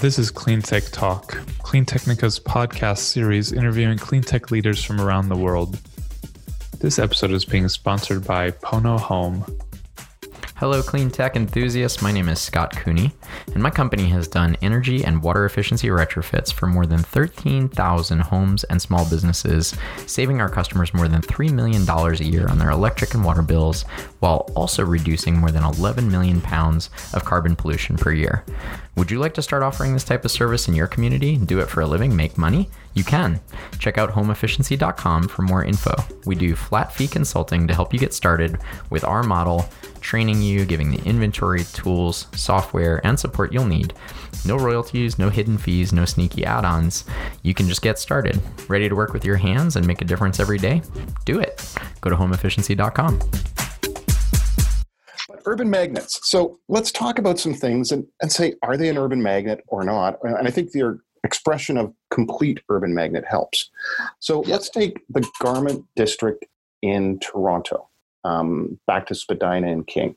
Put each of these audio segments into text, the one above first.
This is Cleantech Talk, Cleantechnica's podcast series interviewing cleantech leaders from around the world. This episode is being sponsored by Pono Home, Hello, clean tech enthusiasts. My name is Scott Cooney, and my company has done energy and water efficiency retrofits for more than 13,000 homes and small businesses, saving our customers more than $3 million a year on their electric and water bills, while also reducing more than 11 million pounds of carbon pollution per year. Would you like to start offering this type of service in your community, and do it for a living, make money? You can. Check out homeefficiency.com for more info. We do flat fee consulting to help you get started with our model, training you, giving the inventory, tools, software, and support you'll need. No royalties, no hidden fees, no sneaky add ons. You can just get started. Ready to work with your hands and make a difference every day? Do it. Go to homeefficiency.com urban magnets. So let's talk about some things and, and say, are they an urban magnet or not? And I think their expression of complete urban magnet helps. So yep. let's take the garment district in Toronto. Um, back to Spadina and King.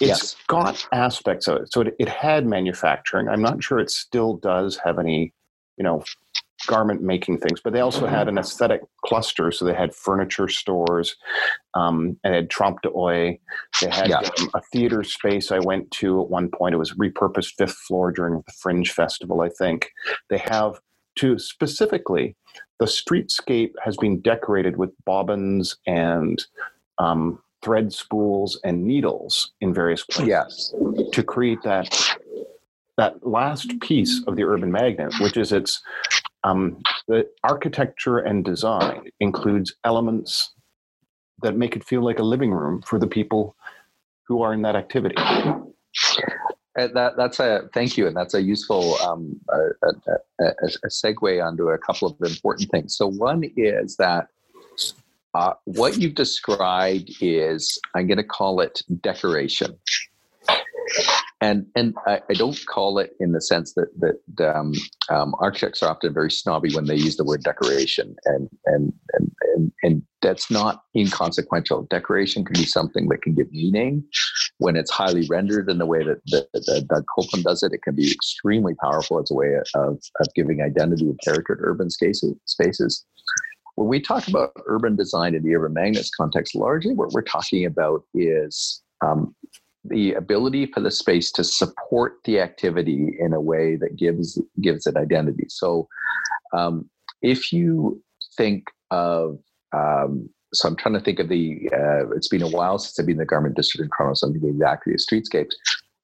It's yes. got aspects of it. So it, it had manufacturing. I'm not sure it still does have any, you know, garment making things, but they also had an aesthetic cluster. So they had furniture stores, um, and had Trompe d'Oeil. They had yeah. um, a theater space I went to at one point. It was repurposed fifth floor during the Fringe Festival, I think. They have to specifically, the streetscape has been decorated with bobbins and um, thread spools and needles in various places yes. to create that that last piece of the urban magnet, which is its um, the architecture and design includes elements that make it feel like a living room for the people who are in that activity. Uh, that, that's a thank you, and that's a useful um, a, a, a, segue onto a couple of important things. So one is that uh, what you've described is I'm going to call it decoration and and I, I, don't call it in the sense that that um, um, architects are often very snobby when they use the word decoration, and and and and, and that's not inconsequential. Decoration can be something that can give meaning when it's highly rendered in the way that, that, that Doug Coupland does it. It can be extremely powerful as a way of of giving identity and character to urban spaces. spaces. When we talk about urban design in the urban magnets context, largely what we're talking about is um, the ability for the space to support the activity in a way that gives gives it identity. So, um, if you think of um, so I'm trying to think of the. Uh, it's been a while since I've been in the garment district in Toronto, so I'm thinking exactly of streetscapes.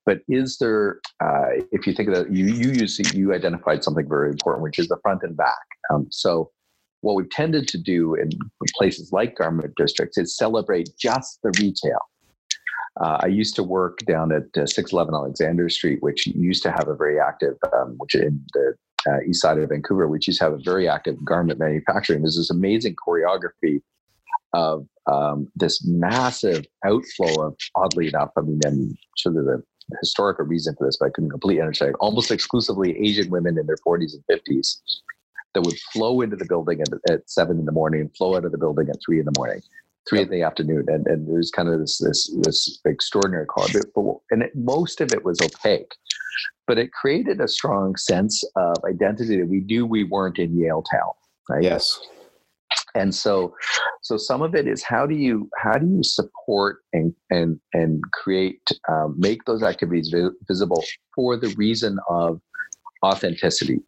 But is there, uh, if you think of that, you you use you identified something very important, which is the front and back. Um, so what we've tended to do in places like garment districts is celebrate just the retail uh, I used to work down at uh, 611 Alexander Street, which used to have a very active, um, which in the uh, east side of Vancouver, which used to have a very active garment manufacturing. There's this amazing choreography of um, this massive outflow of, oddly enough, I mean, I'm sure there's a historical reason for this, but I couldn't completely understand. Almost exclusively Asian women in their 40s and 50s that would flow into the building at, at seven in the morning and flow out of the building at three in the morning three yep. in the afternoon, and and there's kind of this this this extraordinary quality, but and it, most of it was opaque, but it created a strong sense of identity that we knew we weren't in Yaletown. Right? Yes. And so, so some of it is how do you how do you support and and and create um, make those activities vi- visible for the reason of authenticity,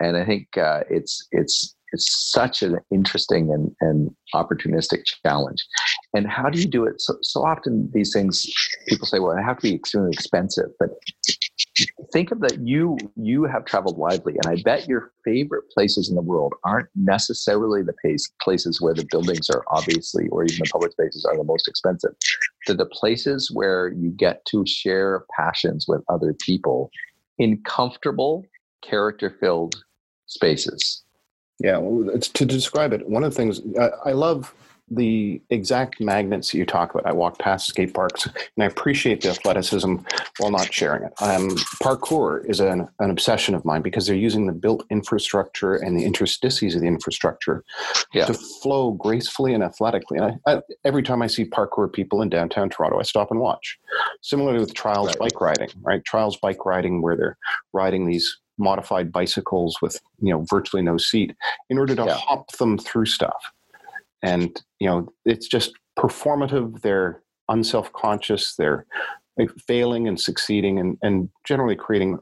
and I think uh, it's it's it's such an interesting and, and opportunistic challenge. And how do you do it? So, so often these things, people say, well, they have to be extremely expensive, but think of that you you have traveled widely and i bet your favorite places in the world aren't necessarily the place, places where the buildings are obviously or even the public spaces are the most expensive they're the places where you get to share passions with other people in comfortable character filled spaces yeah, well, to describe it, one of the things I, I love the exact magnets that you talk about. I walk past skate parks and I appreciate the athleticism while not sharing it. Um, parkour is an, an obsession of mine because they're using the built infrastructure and the interstices of the infrastructure Yeah. to flow gracefully and athletically. And I, I, every time I see parkour people in downtown Toronto, I stop and watch. Similarly with trials Right. bike riding, right? Trials bike riding where they're riding these modified bicycles with you know virtually no seat in order to Yeah. hop them through stuff and you know it's just performative they're unself-conscious they're like, failing and succeeding and, and generally creating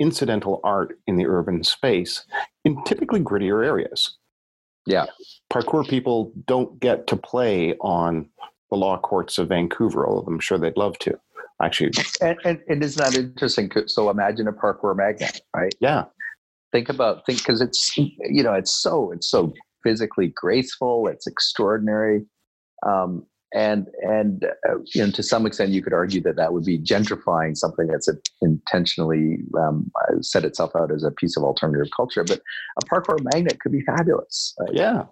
incidental art in the urban space in typically grittier areas Yeah. parkour people don't get to play on the law courts of vancouver although i'm sure they'd love to actually And, and, and isn't that interesting? So imagine a parkour magnet, right? yeah Think about think because it's you know it's so it's so physically graceful. It's extraordinary, um, and and uh, you know to some extent you could argue that that would be gentrifying something that's intentionally um, set itself out as a piece of alternative culture. But a parkour magnet could be fabulous. right? Yeah,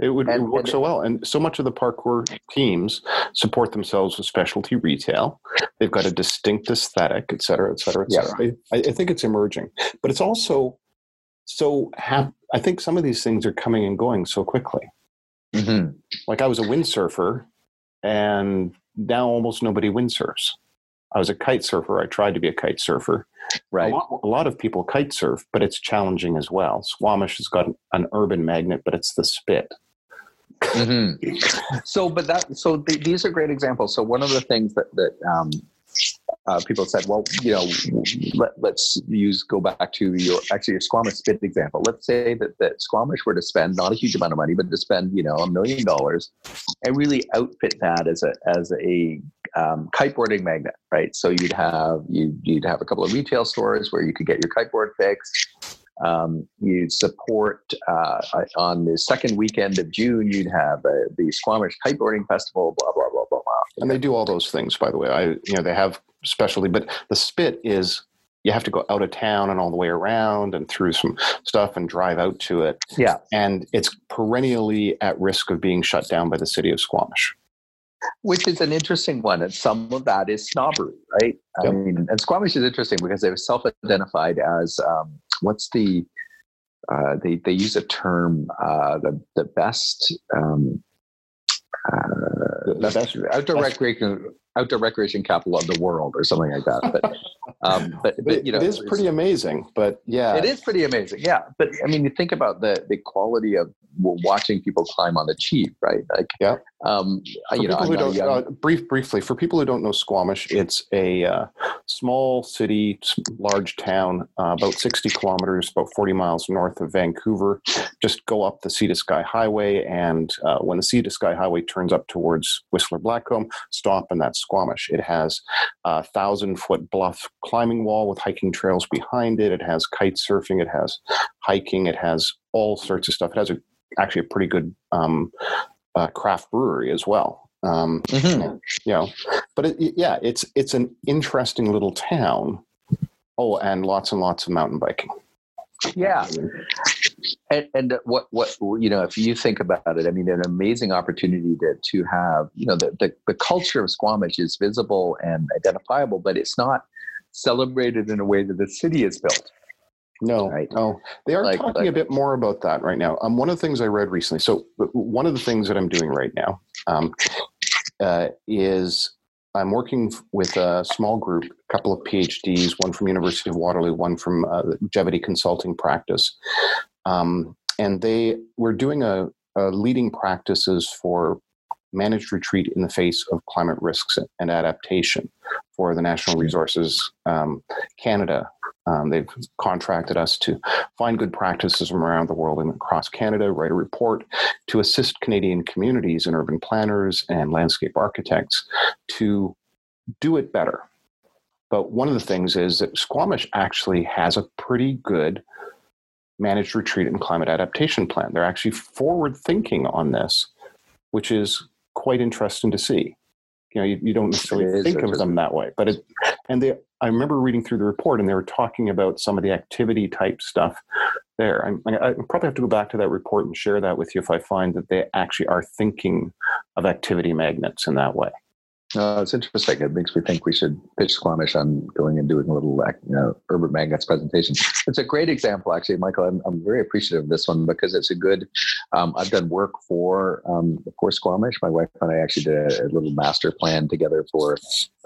it would, And- work and- so well. And so much of the parkour teams support themselves with specialty retail. They've got a distinct aesthetic, et cetera, et cetera, et Yeah. cetera. I, I think it's emerging, but it's also so. Hap- I think some of these things are coming and going so quickly. Mhm. Like I was a windsurfer, and now almost nobody windsurfs. I was a kite surfer. I tried to be a kite surfer. Right. A lot, a lot of people kite surf, but it's challenging as well. Squamish has got an urban magnet, but it's the spit. Mhm. So, but that so th- these are great examples. So one of the things that that um, uh, people said, well, you know, let, let's use go back to your actually your Squamish spit example. Let's say that that Squamish were to spend not a huge amount of money, but to spend you know a million dollars and really outfit that as a as a um, kiteboarding magnet, right? So you'd have you you'd have a couple of retail stores where you could get your kiteboard fixed. Um, you'd support uh, on the second weekend of June. You'd have uh, the Squamish Kiteboarding Festival. Blah blah blah blah blah. and they do all those things by the way i you know they have specialty but the spit is you have to go out of town and all the way around and through some stuff and drive out to it Yeah. and it's perennially at risk of being shut down by the city of squamish which is an interesting one. And some of that is snobbery, right? I mean, and Squamish is interesting because they've self-identified as um, what's the uh, they they use a term uh, the the best um, uh, The- best- outdoor best- recreation outdoor recreation capital of the world or something like that. But um, but, but you know it is pretty amazing but yeah it is pretty amazing, yeah. But I mean, you think about the the quality of watching people climb on the Chief, right? Like, Yeah. Um, for you know, people who don't young- uh, brief briefly for people who don't know squamish it's a uh, small city large town uh, about 60 kilometers about 40 miles north of vancouver just go up the sea to sky highway and uh, when the sea to sky highway turns up towards whistler blackcomb stop and that's squamish it has a thousand foot bluff climbing wall with hiking trails behind it it has kite surfing it has hiking it has all sorts of stuff it has a, actually a pretty good um, uh, craft brewery as well. Um, Mhm. you know, but it, yeah, it's it's an interesting little town. Oh, and lots and lots of mountain biking. Yeah, and, and what what you know, if you think about it, I mean, an amazing opportunity to to have you know the the, the culture of Squamish is visible and identifiable, but it's not celebrated in a way that the city is built. No, Right. no, they are Like- talking like- a bit more about that right now. Um, one of the things I read recently. So one of the things that I'm doing right now um, uh, is I'm working with a small group, a couple of PhDs, one from University of Waterloo, one from uh, Jevity Consulting Practice, um, and they were doing a, a leading practices for managed retreat in the face of climate risks and adaptation for the National Resources um, Canada. Um, they've contracted us to find good practices from around the world and across Canada, write a report to assist Canadian communities and urban planners and landscape architects to do it better. But one of the things is that Squamish actually has a pretty good managed retreat and climate adaptation plan. They're actually forward thinking on this, which is quite interesting to see. You know, you, you don't necessarily think of them that way, but it, and they, I remember reading through the report, and they were talking about some of the activity type stuff there. I, I probably have to go back to that report and share that with you if I find that they actually are thinking of activity magnets in that way. Uh, it's interesting. It makes me think we should pitch Squamish on going and doing a little you know, urban magnets presentation. It's a great example, actually, Michael. I'm, I'm very appreciative of this one because it's a good. Um, I've done work for um, for Squamish. My wife and I actually did a, a, little master plan together for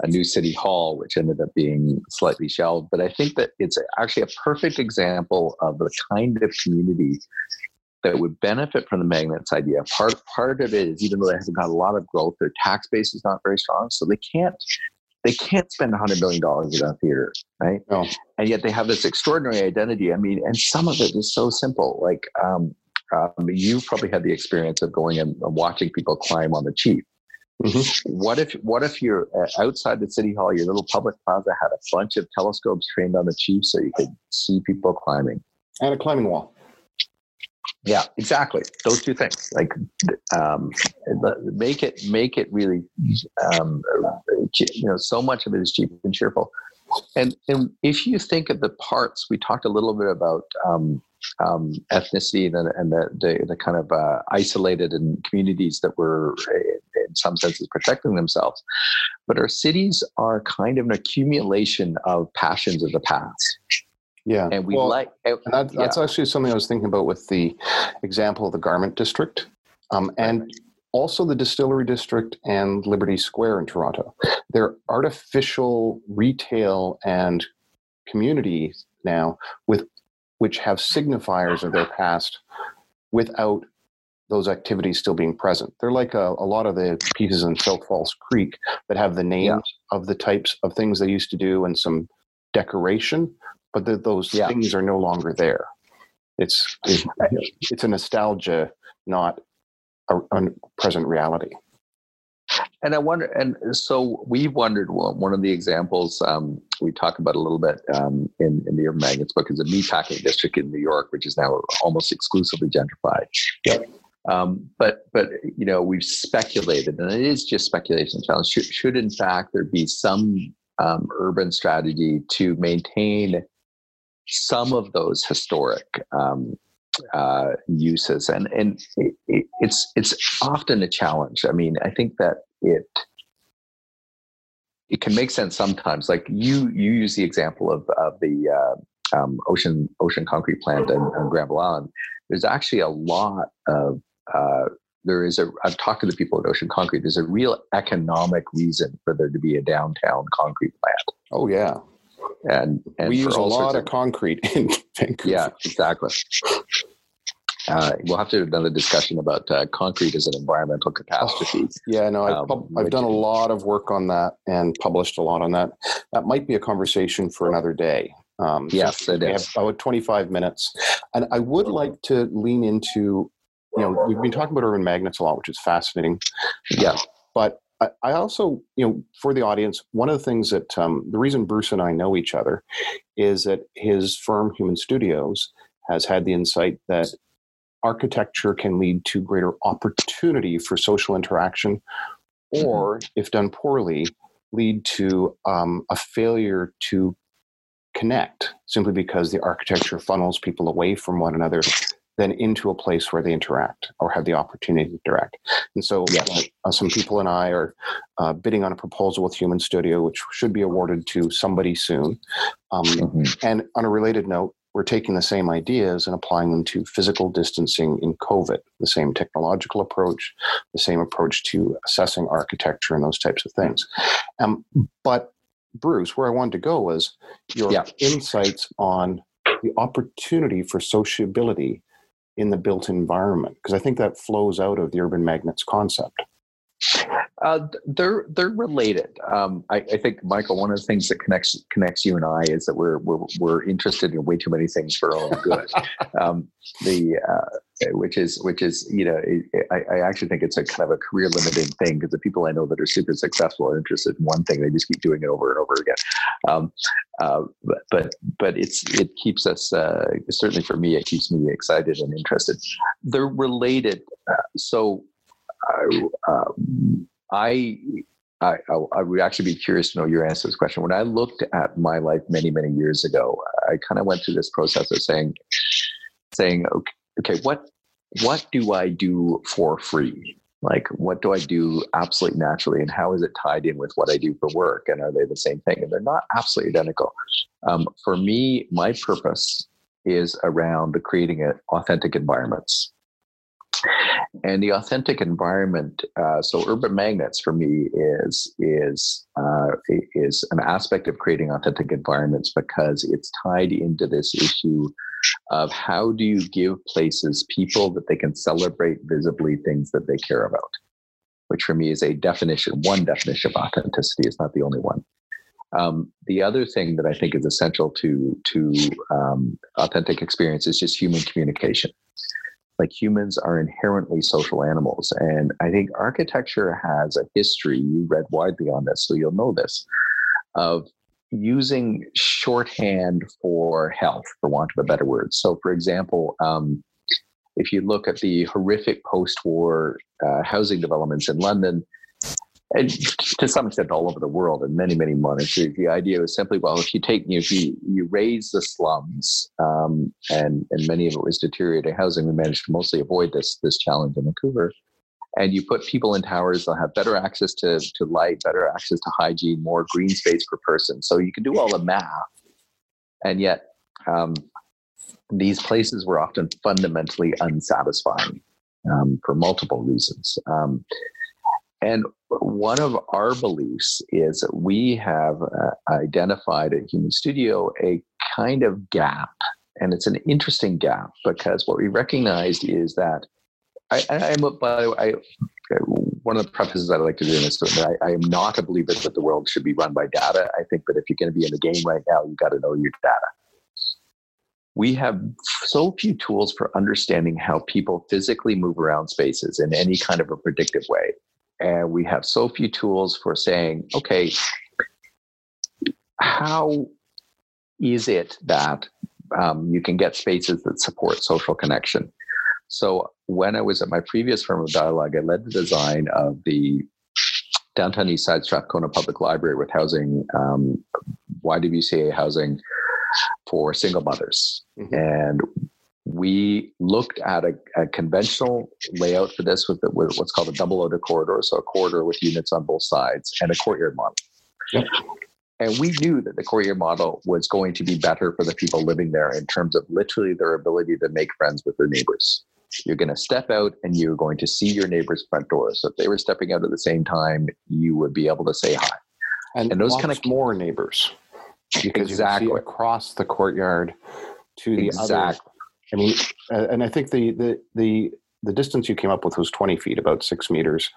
a new city hall, which ended up being slightly shelved. But I think that it's actually a perfect example of the kind of community that would benefit from the magnets idea. Part part of it is even though they haven't got a lot of growth, their tax base is not very strong, so they can't they can't spend hundred million dollars a theater, right? No. And yet they have this extraordinary identity. I mean, and some of it is so simple. Like um, um, you probably had the experience of going and watching people climb on the chief. Mm-hmm. What if what if you're uh, outside the city hall, your little public plaza had a bunch of telescopes trained on the chief so you could see people climbing, and a climbing wall. Yeah, exactly. Those two things, like um, make it make it really, um, you know, so much of it is cheap and cheerful. And and if you think of the parts, we talked a little bit about um, um, ethnicity and, and the, the, the kind of uh, isolated and communities that were in some senses protecting themselves. But our cities are kind of an accumulation of passions of the past. Yeah, and we well, like and that, that's yeah. actually something I was thinking about with the example of the garment district, um, and also the distillery district and Liberty Square in Toronto. They're artificial retail and communities now with which have signifiers of their past without those activities still being present. They're like a, a lot of the pieces in South False Creek that have the names yeah. of the types of things they used to do and some decoration, but the, those yeah. things are no longer there. It's it's a nostalgia, not a, a present reality. And I wonder, and so we wondered. Well, one of the examples um, we talk about a little bit um, in in the Urban Magnets book is a meatpacking district in New York, which is now almost exclusively gentrified. Yep. Um, but but you know we've speculated, and it is just speculation. Challenge should, should in fact there be some um, urban strategy to maintain some of those historic um, uh, uses, and and it, it's it's often a challenge. I mean, I think that it it can make sense sometimes. Like you you use the example of of the uh, um, ocean ocean concrete plant on, on Granville Island. There's actually a lot of uh, there is a I've talked to the people at Ocean Concrete. There's a real economic reason for there to be a downtown concrete plant. Oh yeah, and, and we use a lot of, of concrete in Vancouver. Yeah, exactly. Uh, we'll have to have another discussion about uh, concrete as an environmental catastrophe. Oh, yeah, no, I've, um, I've done a lot of work on that and published a lot on that. That might be a conversation for another day. Um, yes, so it is. Have about 25 minutes. And I would like to lean into, you know, we've been talking about urban magnets a lot, which is fascinating. Yeah. But I also, you know, for the audience, one of the things that um, the reason Bruce and I know each other is that his firm, Human Studios, has had the insight that architecture can lead to greater opportunity for social interaction, or mm-hmm. if done poorly, lead to um, a failure to connect simply because the architecture funnels people away from one another then into a place where they interact or have the opportunity to interact. And so, yes. uh, some people and I are uh, bidding on a proposal with Human Studio, which should be awarded to somebody soon. Um, mm-hmm. And on a related note, we're taking the same ideas and applying them to physical distancing in COVID, the same technological approach, the same approach to assessing architecture and those types of things. Um, but Bruce, where I wanted to go was your yeah. insights on the opportunity for sociability in the built environment? Because I think that flows out of the urban magnets concept. Uh, they're they're related. Um, I, I, think Michael. One of the things that connects connects you and I is that we're we're, we're interested in way too many things for our own good. um, the uh, which is which is you know I, I, actually think it's a kind of a career limiting thing because the people I know that are super successful are interested in one thing. They just keep doing it over and over again. Um, uh, but, but but it's it keeps us uh, certainly for me it keeps me excited and interested. They're related. Uh, so I I, I, I, would actually be curious to know your answer to this question. When I looked at my life many, many years ago, I kind of went through this process of saying, saying, okay, okay, what, what do I do for free? Like, what do I do absolutely naturally, and how is it tied in with what I do for work? And are they the same thing? And they're not absolutely identical. Um, for me, my purpose is around creating authentic environments and the authentic environment uh, so urban magnets for me is is uh, is an aspect of creating authentic environments because it's tied into this issue of how do you give places people that they can celebrate visibly things that they care about which for me is a definition one definition of authenticity is not the only one. Um, the other thing that i think is essential to to um, authentic experience is just human communication like humans are inherently social animals. And I think architecture has a history, you read widely on this, so you'll know this, of using shorthand for health, for want of a better word. So, for example, um, if you look at the horrific post war uh, housing developments in London, and to some extent all over the world in many many monasteries the idea was simply well if you take you if you, you raise the slums um, and and many of it was deteriorating housing we managed to mostly avoid this this challenge in vancouver. And you put people in towers they'll have better access to, to light better access to hygiene more green space per person. So you can do all the math. And yet um, these places were often fundamentally unsatisfying um, for multiple reasons. Um, and one of our beliefs is that we have uh, identified at Human Studio a kind of gap. And it's an interesting gap because what we recognized is that I, am, by the way, I, one of the prefaces I like to do in this I, I, am not a believer that the world should be run by data. I think that if you're going to be in the game right now, you've got to know your data. We have so few tools for understanding how people physically move around spaces in any kind of a predictive way and we have so few tools for saying, okay, how is it that um, you can get spaces that support social connection? So when I was at my previous firm of dialogue, I led the design of the downtown east side Strathcona Public Library with housing, um, YWCA housing for single mothers. Mm-hmm. And we looked at a, a, conventional layout for this with, the, with, what's called a double loaded corridor, so a corridor with units on both sides, and a courtyard model. Yep. And we knew that the courtyard model was going to be better for the people living there in terms of literally their ability to make friends with their neighbors. You're going to step out and you're going to see your neighbor's front door. So if they were stepping out at the same time, you would be able to say hi. And, and those kind of more neighbors because exactly. you can see across the courtyard to the exactly. other I mean, uh, and I think the the the the distance you came up with was 20 feet, about six meters.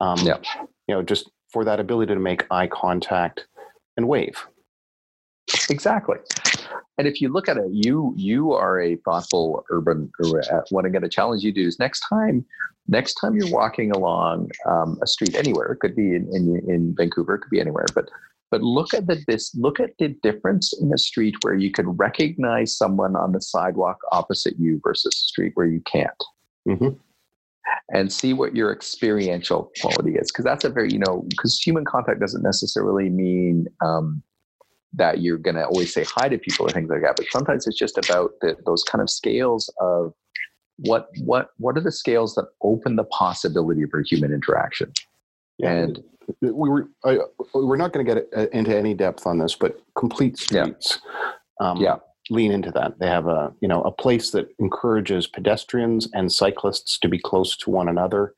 Um, yeah. You know, just for that ability to make eye contact and wave. Exactly. And if you look at it, you you are a thoughtful urban. Uh, what I'm going to challenge you to do is next time, next time you're walking along um, a street anywhere, it could be in, in in Vancouver, it could be anywhere, but but look at the this look at the difference in the street where you could recognize someone on the sidewalk opposite you versus the street where you can't mm-hmm. and see what your experiential quality is because that's a very you know because human contact doesn't necessarily mean um, that you're going to always say hi to people or things like that but sometimes it's just about the, those kind of scales of what what what are the scales that open the possibility for human interaction yeah. and we were I, we're not going to get uh, into any depth on this, but complete streets. Yeah. Um, yeah. Lean into that. They have a you know a place that encourages pedestrians and cyclists to be close to one another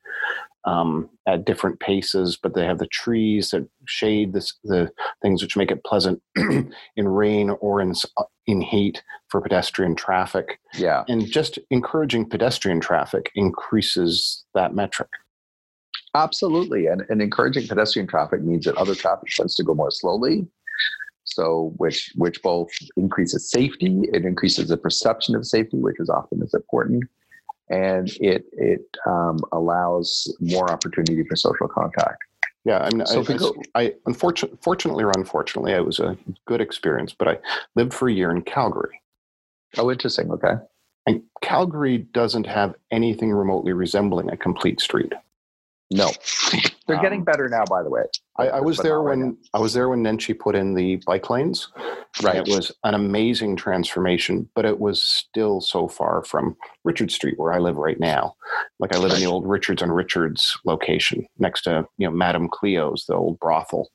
um, at different paces, but they have the trees that shade this, the things which make it pleasant in rain or in uh, in heat for pedestrian traffic. Yeah, and just encouraging pedestrian traffic increases that metric. Absolutely. And, and encouraging pedestrian traffic means that other traffic tends to go more slowly. So which which both increases safety, it increases the perception of safety, which is often as important, and it it um, allows more opportunity for social contact. Yeah, I mean, so I, go, I, unfortunately, fortunately or unfortunately, it was a good experience. But I lived for a year in Calgary. Oh, interesting. Okay. And Calgary doesn't have anything remotely resembling a complete street. No, they're getting Um, better now. By the way, I, I was there not right when. I was there when Nenshi put in the bike lanes. Right. It was an amazing transformation, but it was still so far from Richard Street where I live right now. Like I live in the old Richards and Richards location next to you know Madame Cleo's, the old brothel.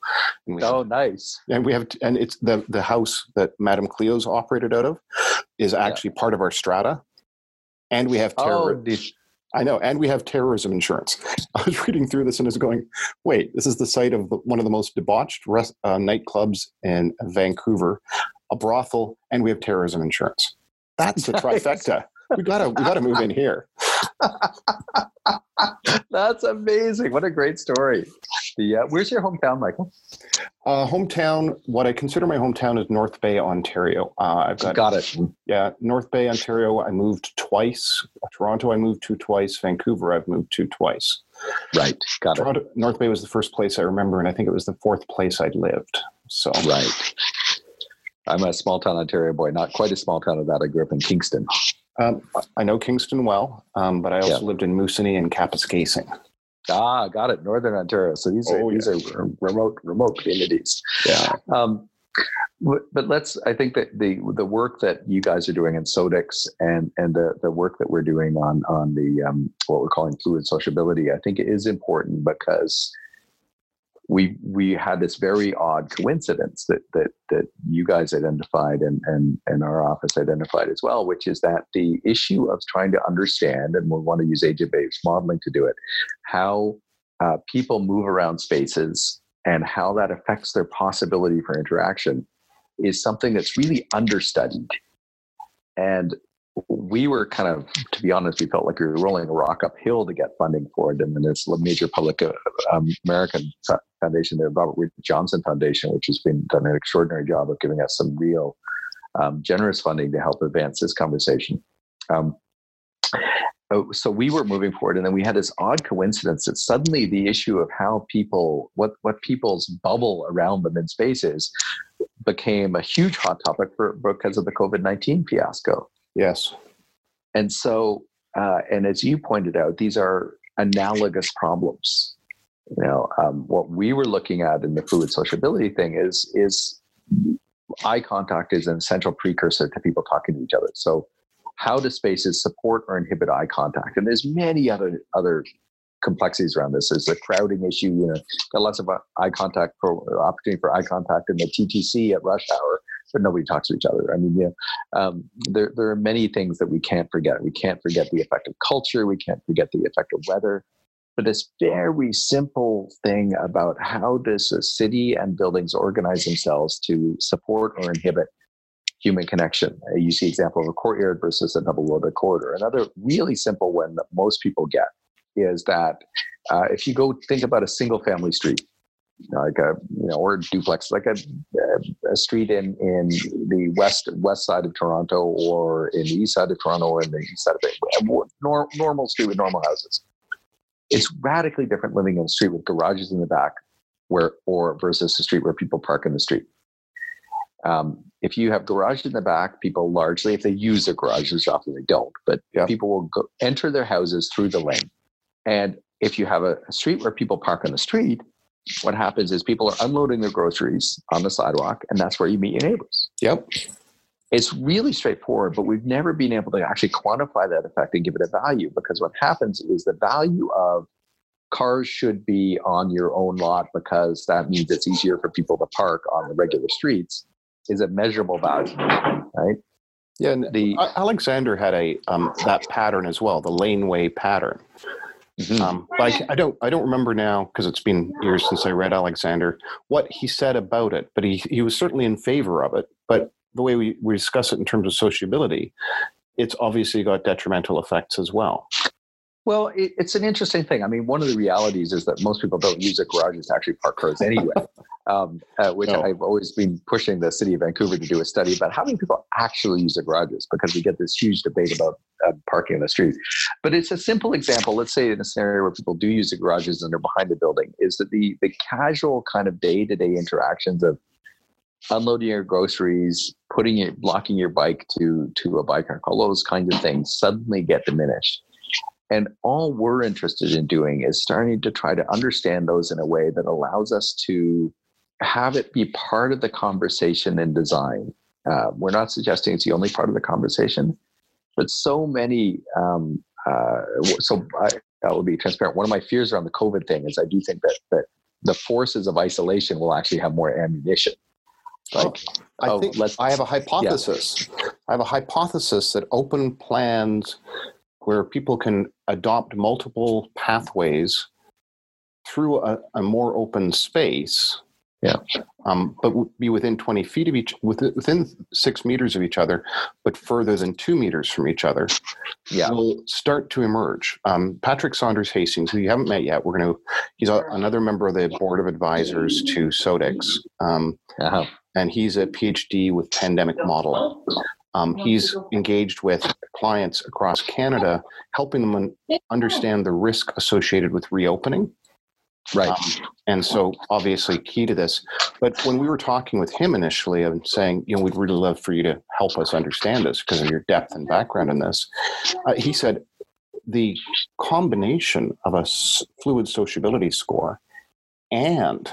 And we have Oh, nice. and we have and it's the the house that madame cleo's operated out of is actually part of our strata and we have terror Oh, i know and we have terrorism insurance. I was reading through this and is going wait this is the site of one of the most debauched rest, uh, nightclubs in vancouver a brothel and we have terrorism insurance. That's the trifecta. We gotta we gotta move in here. That's amazing. What a great story. The uh, where's your hometown, Michael? uh, hometown what i consider my hometown is north bay ontario uh, i've got Got it. Yeah, North Bay, Ontario, I moved twice. Toronto, I moved to twice. Vancouver, I've moved to twice. Right. Got it. North Bay was the first place I remember, and I think it was the fourth place I'd lived. So, Right. I'm a small town Ontario boy, not quite a small town of that. I grew up in Kingston. um, I know Kingston well, um, but I also Yeah. lived in Moosonee and Kapuskasing. Ah, got it. Northern Ontario. So these are Oh, these are remote remote communities. Yeah. Um, but, but let's. I think that the the work that you guys are doing in Sodix and and the the work that we're doing on on the um, what we're calling fluid sociability, I think it is important because we we had this very odd coincidence that that that you guys identified and and and our office identified as well, which is that the issue of trying to understand, and we want to use agent-based modeling to do it, how uh, people move around spaces and how that affects their possibility for interaction is something that's really understudied. And we were kind of, to be honest, we felt like we were rolling a rock uphill to get funding for it. And then this major public uh, um, American foundation, the Robert Wood Johnson Foundation, which has been done an extraordinary job of giving us some real um, generous funding to help advance this conversation. Um, oh, so we were moving forward, and then we had this odd coincidence that suddenly the issue of how people, what what people's bubble around them in spaces, became a huge hot topic for because of the COVID nineteen fiasco. Yes. And so, uh, and as you pointed out, these are analogous problems. You know, um, what we were looking at in the fluid sociability thing is is eye contact is an essential precursor to people talking to each other. So, how do spaces support or inhibit eye contact? And there's many other other complexities around this. There's the crowding issue. You know, got lots of eye contact for opportunity for eye contact in the TTC at rush hour, but nobody talks to each other. I mean, know, um, there there are many things that we can't forget. We can't forget the effect of culture. We can't forget the effect of weather. But this very simple thing about how does a city and buildings organize themselves to support or inhibit human connection. Uh, You see example of a courtyard versus a double loaded corridor. Another really simple one that most people get is that uh, if you go think about a single family street, like a you know or duplex, like a, a street in in the west west side of Toronto or in the east side of Toronto or in the east side of it, nor, normal street with normal houses. It's radically different living in a street with garages in the back, where or versus a street where people park in the street. Um, if you have garages in the back, people largely, if they use their garages, often they don't, but Yeah. people will go, enter their houses through the lane. And if you have a, a street where people park on the street, what happens is people are unloading their groceries on the sidewalk, and that's where you meet your neighbors. Yep. It's really straightforward, but we've never been able to actually quantify that effect and give it a value because what happens is the value of cars should be on your own lot because that means it's easier for people to park on the regular streets is a measurable value, right? Yeah. And The Alexander had a um, that pattern as well, the laneway pattern. Um, but I, I don't I don't remember now because it's been years since I read Alexander what he said about it. But he he was certainly in favor of it. But the way we, we discuss it in terms of sociability, it's obviously got detrimental effects as well. Well, it, it's an interesting thing. I mean, one of the realities is that most people don't use their garages to actually park cars anyway, um, uh, which No. I've always been pushing the city of Vancouver to do a study about how many people actually use their garages because we get this huge debate about uh, parking on the street. But it's a simple example. Let's say in a scenario where people do use the garages and they're behind the building, is that the the casual kind of day to day interactions of unloading your groceries, putting it, blocking your bike to to a bike rack, all those kinds of things suddenly get diminished And all we're interested in doing is starting to try to understand those in a way that allows us to have it be part of the conversation in design. Uh, we're not suggesting it's the only part of the conversation, but so many. Um, uh, so I, I will be transparent. One of my fears around the COVID thing is I do think that that the forces of isolation will actually have more ammunition. Like, I oh, think I have a hypothesis. Yeah. I have a hypothesis that open plans where people can adopt multiple pathways through a, a more open space yeah. Um, but be within 20 feet of each, within six meters of each other, but further than two meters from each other, yeah. will start to emerge. Um, Patrick Saunders Hastings, who you haven't met yet, we're going to, he's a, another member of the board of advisors to SODEX. Um, uh-huh. And he's a PhD with pandemic modeling. Um, he's engaged with clients across Canada, helping them understand the risk associated with reopening Right. Um, and so obviously key to this. But when we were talking with him initially and saying, you know, we'd really love for you to help us understand this because of your depth and background in this, uh, he said the combination of a fluid sociability score and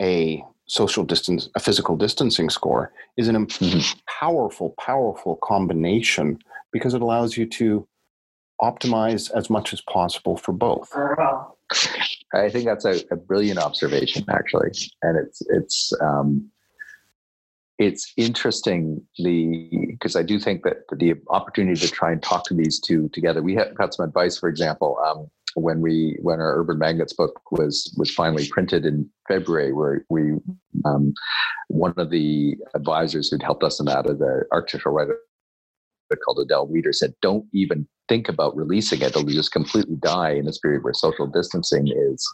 a social distance, a physical distancing score is an mm-hmm. powerful, powerful combination because it allows you to optimize as much as possible for both. I think that's a, a brilliant observation, actually, and it's it's um, it's interesting the because I do think that the opportunity to try and talk to these two together. We have got some advice, for example, um, when we when our Urban Magnets book was was finally printed in February, where we um, one of the advisors who'd helped us in that, the architectural writer called Adele Weder, said, "Don't even think about releasing it; it'll just completely die in this period where social distancing is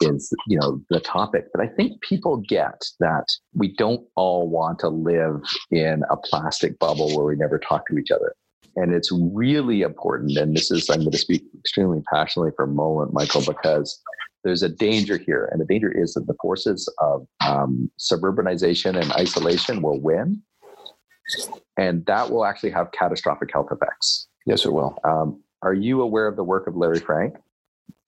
is you know the topic." But I think people get that we don't all want to live in a plastic bubble where we never talk to each other. And it's really important. And this is, I'm going to speak extremely passionately for Mo and Michael because there's a danger here. And the danger is that the forces of um, suburbanization and isolation will win and that will actually have catastrophic health effects. Yes, it will. Um, are you aware of the work of Larry Frank?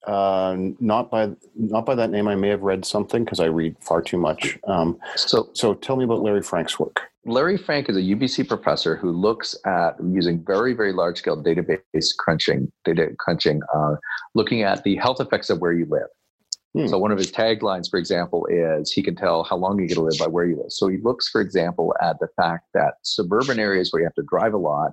Uh, not by not by that name. I may have read something because I read far too much. Um, so, so tell me about Larry Frank's work. Larry Frank is a UBC professor who looks at using very very large scale database crunching, data crunching, uh, looking at the health effects of where you live. Hmm. So one of his taglines, for example, is he can tell how long you're going to live by where you live. So he looks, for example, at the fact that suburban areas where you have to drive a lot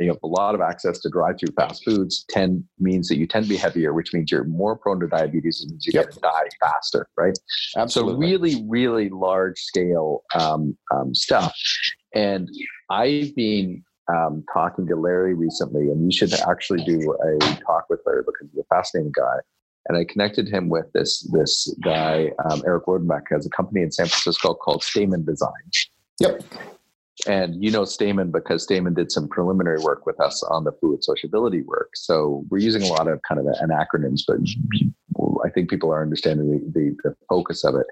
you have a lot of access to drive-through fast foods tend means that you tend to be heavier, which means you're more prone to diabetes and means you're yep. going to die faster, right? Absolutely. So really, really large scale um, um, stuff. And I've been um, talking to Larry recently, and you should actually do a talk with Larry because he's a fascinating guy and I connected him with this this guy um, Eric Rodenbeck has a company in San Francisco called Stamen Design. Yep. And you know Stamen because Stamen did some preliminary work with us on the fluid sociability work. So we're using a lot of kind of an acronyms, but I think people are understanding the, the, the focus of it.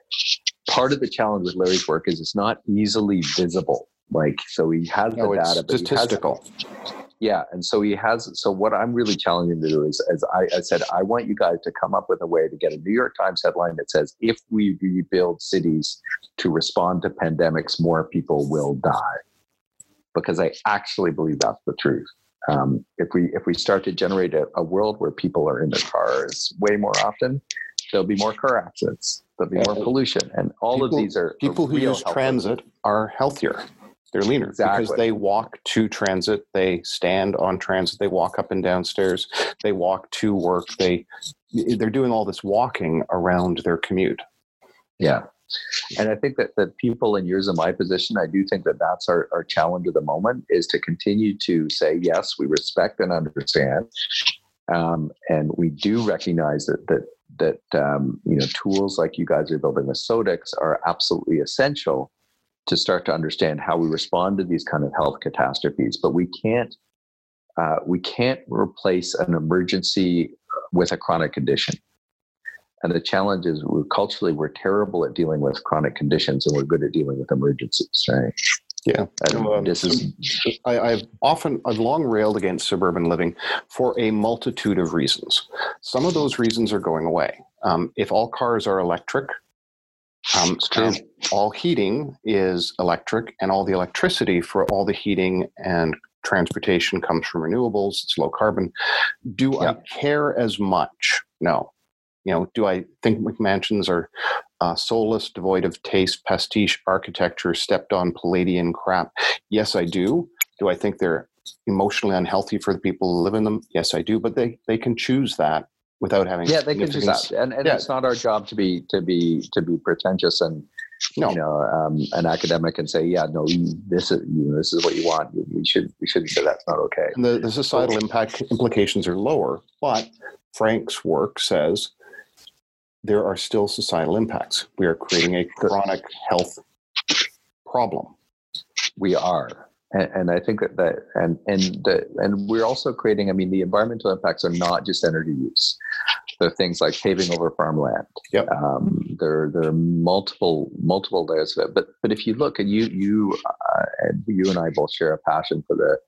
Part of the challenge with Larry's work is it's not easily visible. Like so, he has no, the data, but statistical yeah and so he has so what i'm really challenging to do is as I, I, said i want you guys to come up with a way to get a new york times headline that says if we rebuild cities to respond to pandemics more people will die. Because i actually believe that's the truth. Um, if we if we start to generate a, a, world where people are in their cars way more often there'll be more car accidents there'll be more pollution and all people, of these are people who use transit are healthier they're leaner exactly. because they walk to transit, they stand on transit, they walk up and down stairs, they walk to work. They they're doing all this walking around their commute. Yeah. And I think that the people in years of my position, I do think that that's our, our challenge at the moment is to continue to say, yes, we respect and understand. Um, and we do recognize that, that, that um, you know, tools like you guys are building with Sodexo are absolutely essential to start to understand how we respond to these kind of health catastrophes. But we can't uh, we can't replace an emergency with a chronic condition. And the challenge is we're culturally we're terrible at dealing with chronic conditions and we're good at dealing with emergencies, right? Yeah, um, this is. I, I've often, I've long railed against suburban living for a multitude of reasons. Some of those reasons are going away. Um, if all cars are electric, um, um, all heating is electric, and all the electricity for all the heating and transportation comes from renewables. It's low carbon. Do yeah. I care as much? No. You know, do I think McMansions are uh, soulless, devoid of taste, pastiche architecture, stepped on Palladian crap? Yes, I do. Do I think they're emotionally unhealthy for the people who live in them? Yes, I do. But they they can choose that without having yeah they can choose that and, and yeah. it's not our job to be to be to be pretentious and no. you know um, an academic and say yeah no this is you know, this is what you want. We should we shouldn't say that's not okay. And the, the societal impact implications are lower but frank's work says there are still societal impacts. We are creating a chronic health problem. We are and, and I think that, that and and the, and we're also creating. I mean, the environmental impacts are not just energy use. There are things like paving over farmland. Yep. Um, there there are multiple multiple layers of it. But but if you look and you you uh, and you and I both share a passion for the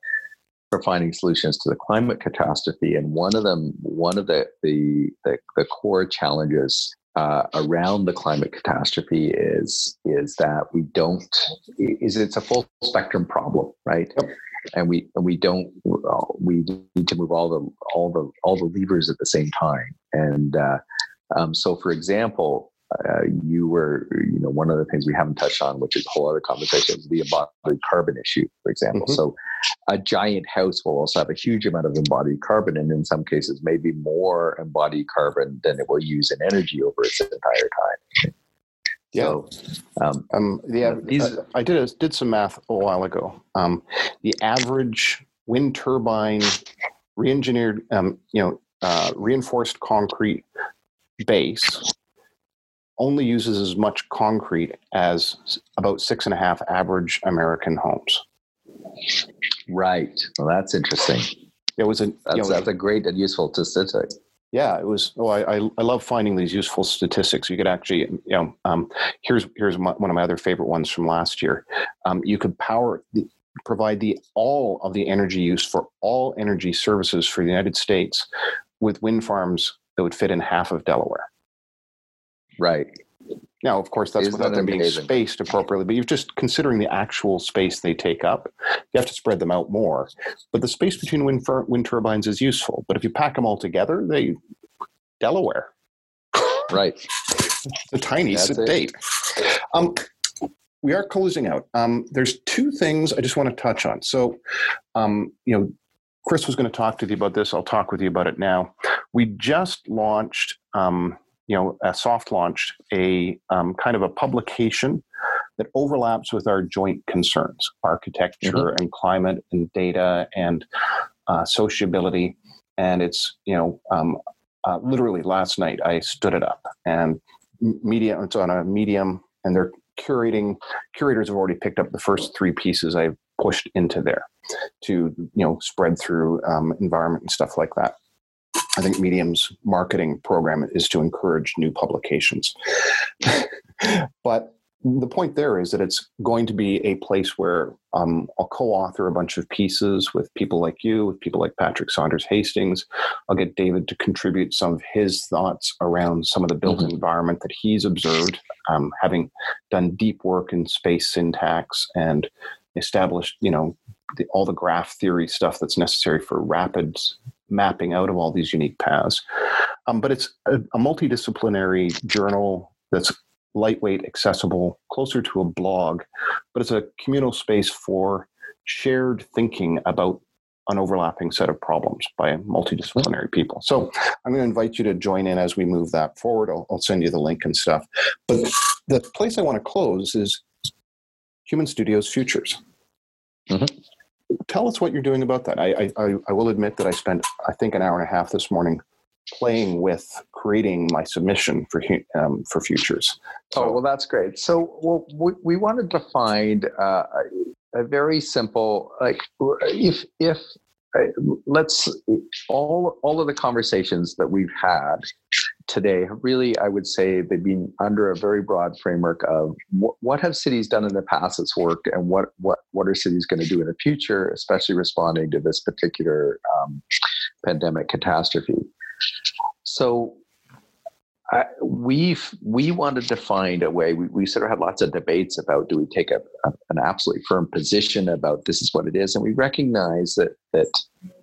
for finding solutions to the climate catastrophe, and one of them one of the the the, the core challenges uh, around the climate catastrophe is is that we don't is it's a full spectrum problem, right? Yep. And we and we don't we need to move all the all the all the levers at the same time. And uh, um, so, for example, uh, you were, you know, one of the things we haven't touched on, which is a whole other conversation, is the embodied carbon issue, for example. Mm-hmm. So, a giant house will also have a huge amount of embodied carbon, and in some cases, maybe more embodied carbon than it will use in energy over its entire time. Yeah, so, um, um, yeah. These, I, I did a, did some math a while ago. Um, the average wind turbine, re-engineered, um, you know, uh, reinforced concrete base only uses as much concrete as about six and a half average American homes. Right. Well, that's interesting. It was a that's, you know, that's a great and useful statistic. Yeah, it was. Oh, I, I love finding these useful statistics. You could actually, you know, um, here's here's my, one of my other favorite ones from last year. Um, you could power the, provide the all of the energy use for all energy services for the United States with wind farms that would fit in half of Delaware. Right. Now, of course, that's without them being spaced appropriately, but you're just considering the actual space they take up. You have to spread them out more. But the space between wind, wind turbines is useful. But if you pack them all together, they Delaware. Right. a tiny state. Um, we are closing out. Um, there's two things I just want to touch on. So, um, you know, Chris was going to talk to you about this. I'll talk with you about it now. We just launched um, you know, uh, soft launched a um, kind of a publication that overlaps with our joint concerns, architecture mm-hmm. and climate and data and uh, sociability. And it's, you know, um, uh, literally last night I stood it up and media, it's on a medium and they're curating, curators have already picked up the first three pieces I've pushed into there to, you know, spread through um, environment and stuff like that. I think Medium's marketing program is to encourage new publications. but the point there is that it's going to be a place where um, I'll co-author a bunch of pieces with people like you, with people like Patrick Saunders Hastings. I'll get David to contribute some of his thoughts around some of the built mm-hmm. environment that he's observed, um, having done deep work in space syntax and established, you know, the, all the graph theory stuff that's necessary for rapid mapping out of all these unique paths. Um, but it's a, a multidisciplinary journal that's lightweight, accessible, closer to a blog, but it's a communal space for shared thinking about an overlapping set of problems by multidisciplinary people. So I'm going to invite you to join in as we move that forward. I'll, I'll send you the link and stuff. But the place I want to close is Human Studios Futures. Mm-hmm tell us what you're doing about that. I, I, I will admit that I spent, I think, an hour and a half this morning playing with creating my submission for um, for futures. So, oh well, that's great. So well, we, we wanted to find uh, a very simple like if if uh, let's all all of the conversations that we've had today really i would say they've been under a very broad framework of what, what have cities done in the past that's worked and what what what are cities going to do in the future especially responding to this particular um, pandemic catastrophe so I, we've we wanted to find a way. We, we sort of had lots of debates about do we take a, a, an absolutely firm position about this is what it is, and we recognize that that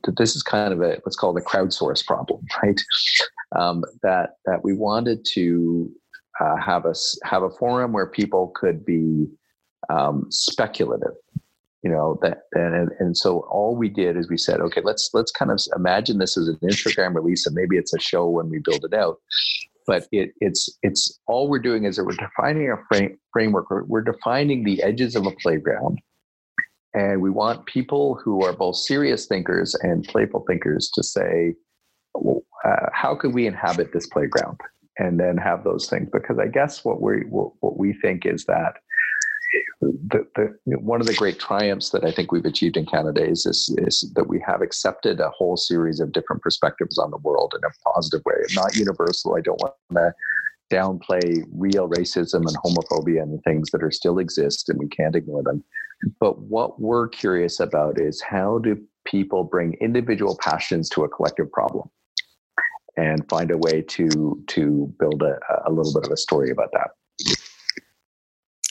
that this is kind of a what's called a crowdsource problem, right? Um, that that we wanted to uh, have a have a forum where people could be um, speculative you know that and and so all we did is we said okay let's let's kind of imagine this as an instagram release and maybe it's a show when we build it out. But it, it's it's all we're doing is that we're defining a frame, framework. We're, we're defining the edges of a playground and we want people who are both serious thinkers and playful thinkers to say uh, how could we inhabit this playground and then have those things because i guess what we what, we think is that the, the, one of the great triumphs that I think we've achieved in Canada is, is, is that we have accepted a whole series of different perspectives on the world in a positive way. Not universal. I don't want to downplay real racism and homophobia and things that are still exist and we can't ignore them. But what we're curious about is how do people bring individual passions to a collective problem? And find a way to to build a, a little bit of a story about that.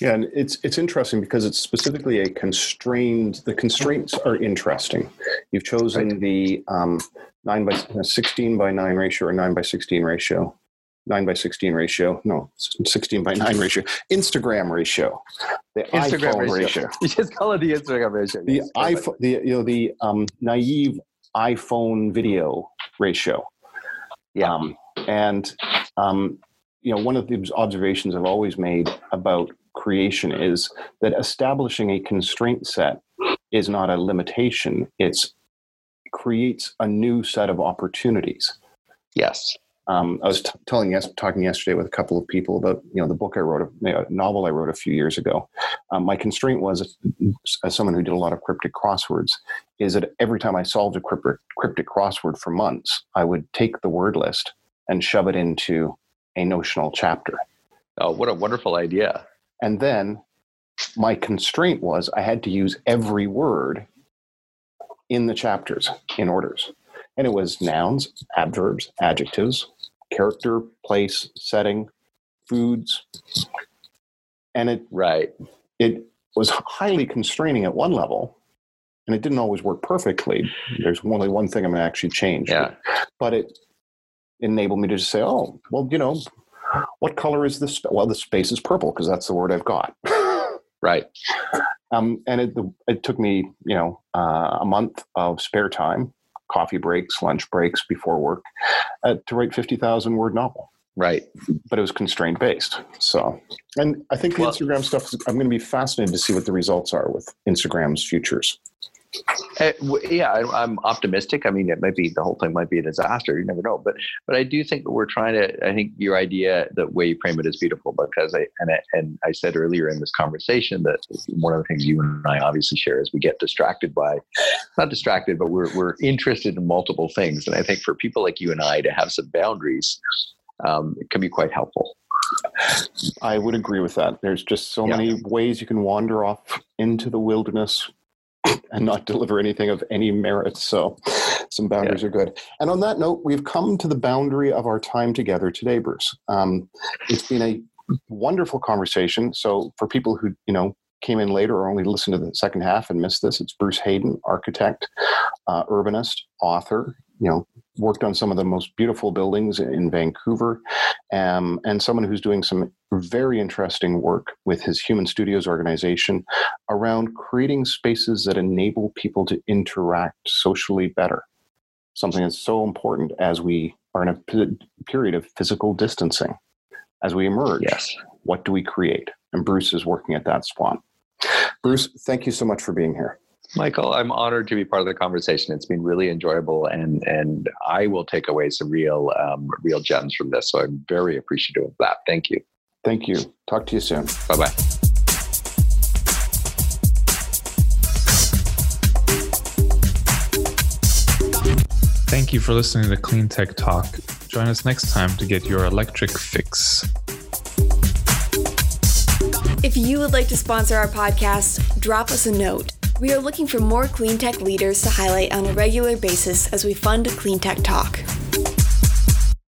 Yeah, and it's it's interesting because it's specifically a constrained. The constraints are interesting. You've chosen right. the um, nine by uh, sixteen by nine ratio or nine by sixteen ratio, nine by sixteen ratio. No, sixteen by nine ratio. Instagram ratio. The Instagram iPhone ratio. ratio. You just call it the Instagram ratio. The iPhone. The you know the um, naive iPhone video ratio. Yeah. Um, and um, you know one of the observations I've always made about creation is that establishing a constraint set is not a limitation. It's creates a new set of opportunities. Yes um, I was t- telling yes, talking yesterday with a couple of people about you know the book I wrote, a, novel I wrote a few years ago. Um, my constraint was, as someone who did a lot of cryptic crosswords, is that every time I solved a cryptic, cryptic crossword for months, I would take the word list and shove it into a notional chapter. Oh, what a wonderful idea! And then my constraint was I had to use every word in the chapters in orders. And it was nouns, adverbs, adjectives, character, place, setting, foods. And it right. It was highly constraining at one level, and it didn't always work perfectly. There's only one thing I'm going to actually change. Yeah. But it enabled me to just say, oh, well, you know, what color is this? Well, the space is purple because that's the word I've got. right. Um, and it, it took me, you know, uh, a month of spare time, coffee breaks, lunch breaks before work, uh, to write fifty thousand word novel. Right. But it was constraint based. So, and I think the well, Instagram stuff. I'm going to be fascinated to see what the results are with Instagram's futures. Uh, yeah, I, am optimistic. I mean, it might be the whole thing might be a disaster. You never know, but but I do think we're trying to. I think your idea, the way you frame it, is beautiful because I and I, and I said earlier in this conversation that one of the things you and I obviously share is we get distracted by, not distracted, but we're we're interested in multiple things, and I think for people like you and I to have some boundaries, um, it can be quite helpful. I would agree with that. There's just so yeah. many ways you can wander off into the wilderness and not deliver anything of any merit. So some boundaries yeah. are good. And on that note, we've come to the boundary of our time together today, Bruce. Um, it's been a wonderful conversation. So for people who, you know, came in later or only listened to the second half and missed this, it's Bruce Haden, architect, uh, urbanist, author, you know, worked on some of the most beautiful buildings in Vancouver, um, and someone who's doing some very interesting work with his Human Studios organization around creating spaces that enable people to interact socially better. Something that's so important as we are in a p- period of physical distancing. As we emerge, yes. what do we create? And Bruce is working at that spot. Bruce, thank you so much for being here. Michael, I'm honored to be part of the conversation. It's been really enjoyable, and and I will take away some real um, real gems from this. So I'm very appreciative of that. Thank you. Thank you. Talk to you soon. Bye bye. Thank you for listening to Clean Tech Talk. Join us next time to get your electric fix. If you would like to sponsor our podcast, drop us a note. We are looking for more clean tech leaders to highlight on a regular basis as we fund Clean Tech Talk.